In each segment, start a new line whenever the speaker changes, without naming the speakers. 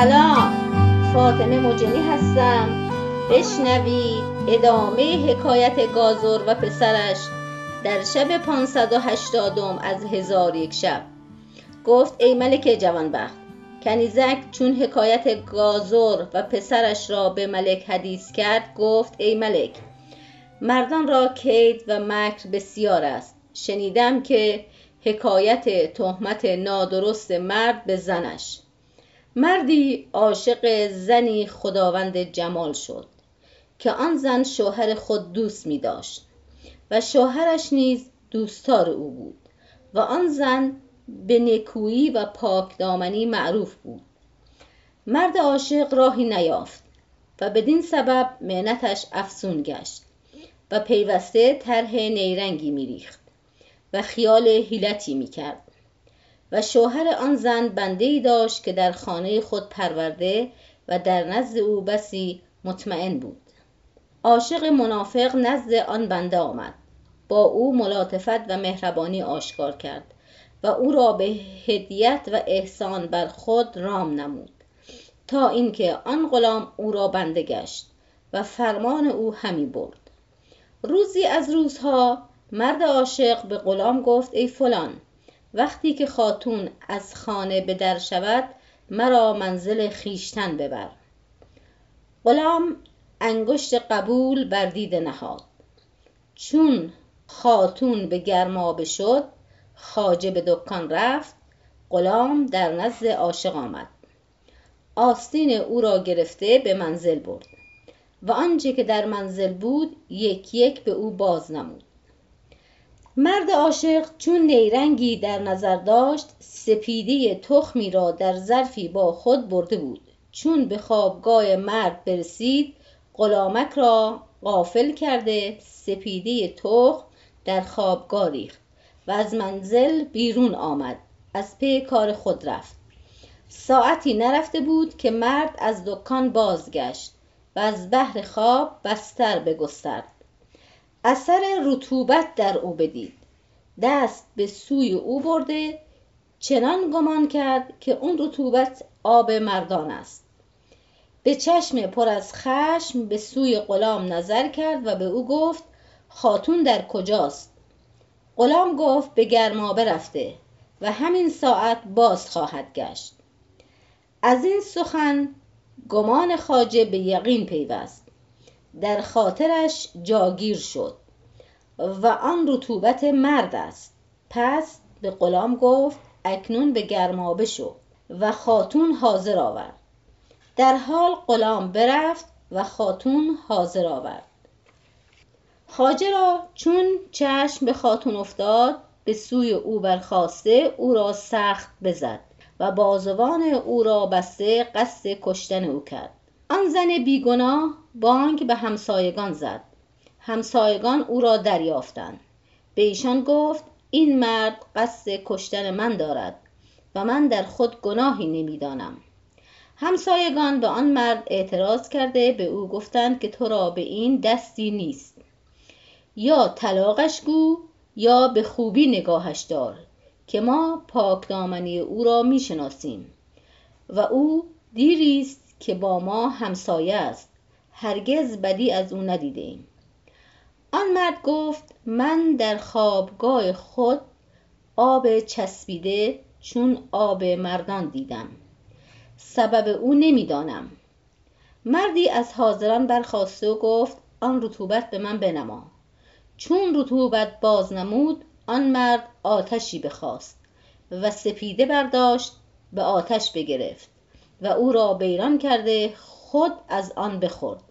سلام. فاطمه مجنی هستم. بشنوید ادامه حکایت گازور و پسرش در شب 580 از هزار یک شب. گفت ای ملک جوانبخت کنیزک چون حکایت گازور و پسرش را به ملک حدیث کرد گفت ای ملک مردان را کید و مکر بسیار است. شنیدم که حکایت تهمت نادرست مرد به زنش. مردی عاشق زنی خداوند جمال شد که آن زن شوهر خود دوست می داشت و شوهرش نیز دوستار او بود و آن زن به نکویی و پاکدامنی معروف بود. مرد عاشق راهی نیافت و بدین سبب مهنتش افسون گشت و پیوسته طرح نیرنگی میریخت و خیال حیلتی می‌کرد و شوهر آن زن بنده ای داشت که در خانه خود پرورده و در نزد او بسی مطمئن بود. عاشق منافق نزد آن بنده آمد. با او ملاطفت و مهربانی آشکار کرد و او را به هدیت و احسان بر خود رام نمود تا اینکه آن غلام او را بنده گشت و فرمان او همی برد. روزی از روزها مرد عاشق به غلام گفت ای فلان وقتی که خاتون از خانه به در شود مرا منزل خیشتن ببر. غلام انگشت قبول بر دیده نهاد. چون خاتون به گرمابه شد خواجه به دکان رفت غلام در نزد عاشق آمد. آستین او را گرفته به منزل برد و آنچه که در منزل بود یک یک به او باز نمود. مرد عاشق چون نیرنگی در نظر داشت سپیده تخمی را در ظرفی با خود برده بود. چون به خوابگاه مرد برسید غلامک را غافل کرده سپیده تخم در خوابگاه ریخت و از منزل بیرون آمد. از پی کار خود رفت. ساعتی نرفته بود که مرد از دکان بازگشت و از بهر خواب بستر بگسترد. اثر رطوبت در او بدید. دست به سوی او برده چنان گمان کرد که اون رطوبت آب مردان است. به چشم پر از خشم به سوی غلام نظر کرد و به او گفت خاتون در کجاست؟ غلام گفت به گرمابه رفته و همین ساعت باز خواهد گشت. از این سخن گمان خواجه به یقین پیوست. در خاطرش جاگیر شد و آن رطوبت مرد است. پس به غلام گفت اکنون به گرمابه شو و خاتون حاضر آورد در حال غلام برفت و خاتون حاضر آورد. خواجه را چون چشم به خاتون افتاد به سوی او برخواسته او را سخت بزد و بازوان او را بسته قصد کشتن او کرد. آن زن بیگناه بانگ به همسایگان زد. همسایگان او را دریافتند. به ایشان گفت این مرد قصد کشتن من دارد و من در خود گناهی نمی‌دانم. همسایگان به آن مرد اعتراض کرده به او گفتند که تو را به این دستی نیست. یا طلاقش گو یا به خوبی نگاهش دار که ما پاکدامنی او را می‌شناسیم و او دیری است که با ما همسایه است. هرگز بدی از او ندیده ایم. آن مرد گفت من در خوابگاه خود آب چسبیده چون آب مردان دیدم. سبب او نمی‌دانم. مردی از حاضران برخاسته و گفت آن رطوبت به من بنما. چون رطوبت باز نمود آن مرد آتشی بخواست و سپیده برداشت به آتش بگرفت. و او را بیران کرده خود از آن بخورد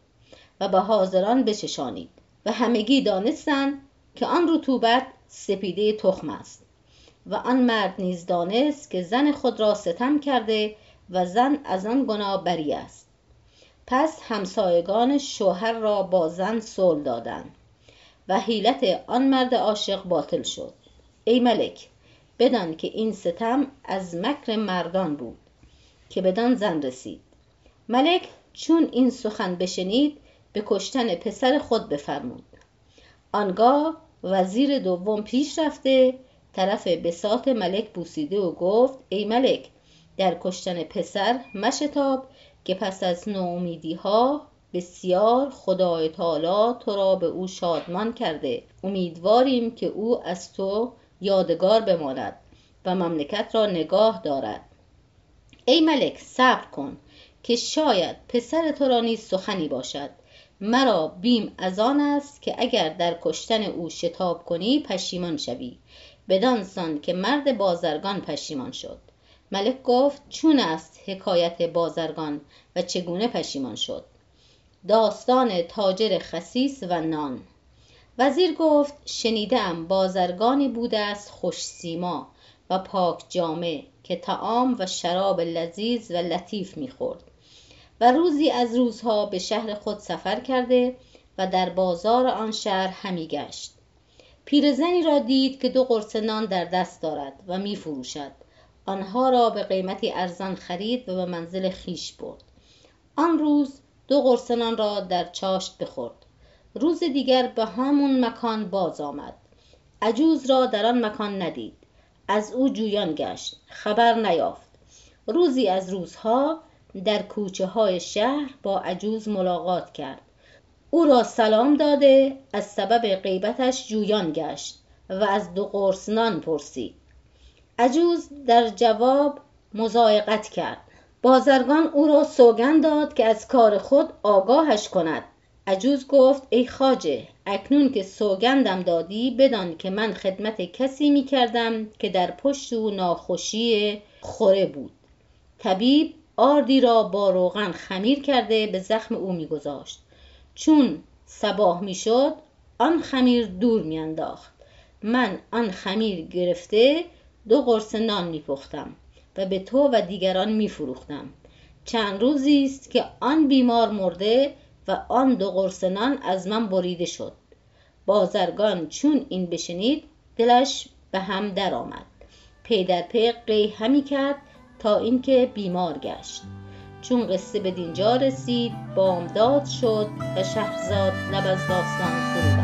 و به حاضران بچشانید و همگی دانستند که آن رطوبت سپیده تخم است و آن مرد نیز دانست که زن خود را ستم کرده و زن از آن گناه بری است. پس همسایگان شوهر را با زن صلح دادند و حیلت آن مرد عاشق باطل شد. ای ملک بدان که این ستم از مکر مردان بود. که بدان زن رسید. ملک چون این سخن بشنید به کشتن پسر خود بفرمود. آنگاه وزیر دوم پیش رفته طرف بساط ملک بوسیده و گفت ای ملک در کشتن پسر مشتاب که پس از نومیدی ها بسیار خدای تعالی تو را به او شادمان کرده. امیدواریم که او از تو یادگار بماند و مملکت را نگاه دارد. ای ملک صبر کن که شاید پسر تو را نیز سخنی باشد. مرا بیم از آن است که اگر در کشتن او شتاب کنی پشیمان شوی. بدانسان که مرد بازرگان پشیمان شد. ملک گفت چون است حکایت بازرگان و چگونه پشیمان شد؟ داستان تاجر خسیس و نان. وزیر گفت شنیدم بازرگانی بوده است خوش سیما. و پاک جامه که تعام و شراب لذیذ و لطیف می‌خورد و روزی از روزها به شهر خود سفر کرده و در بازار آن شهر همی گشت. پیرزنی را دید که دو قرص نان در دست دارد و می فروشد. آنها را به قیمتی ارزان خرید و به منزل خیش برد. آن روز دو قرص نان را در چاشت بخورد. روز دیگر به همون مکان باز آمد. عجوز را در آن مکان ندید. از او جویان گشت. خبر نیافت. روزی از روزها در کوچه های شهر با عجوز ملاقات کرد. او را سلام داده از سبب غیبتش جویان گشت و از دو قرص نان پرسید. عجوز در جواب مزایقت کرد. بازرگان او را سوگند داد که از کار خود آگاهش کند. عجوز گفت ای خاجه اکنون که سوگندم دادی بدان که من خدمت کسی می کردم که در پشت او ناخوشی خوره بود. طبیب آردی را با روغن خمیر کرده به زخم او میگذاشت. چون صباح می‌شد آن خمیر دور میانداخت. من آن خمیر گرفته دو قرص نان میپختم و به تو و دیگران میفروختم. چند روزی است که آن بیمار مرده و آن دو قرص نان از من بریده شد. بازرگان چون این بشنید دلش به هم درآمد پی در پی قی همی کرد تا اینکه بیمار گشت. چون قصه به دینجا رسید بامداد شد و شهرزاد لب از داستان فرو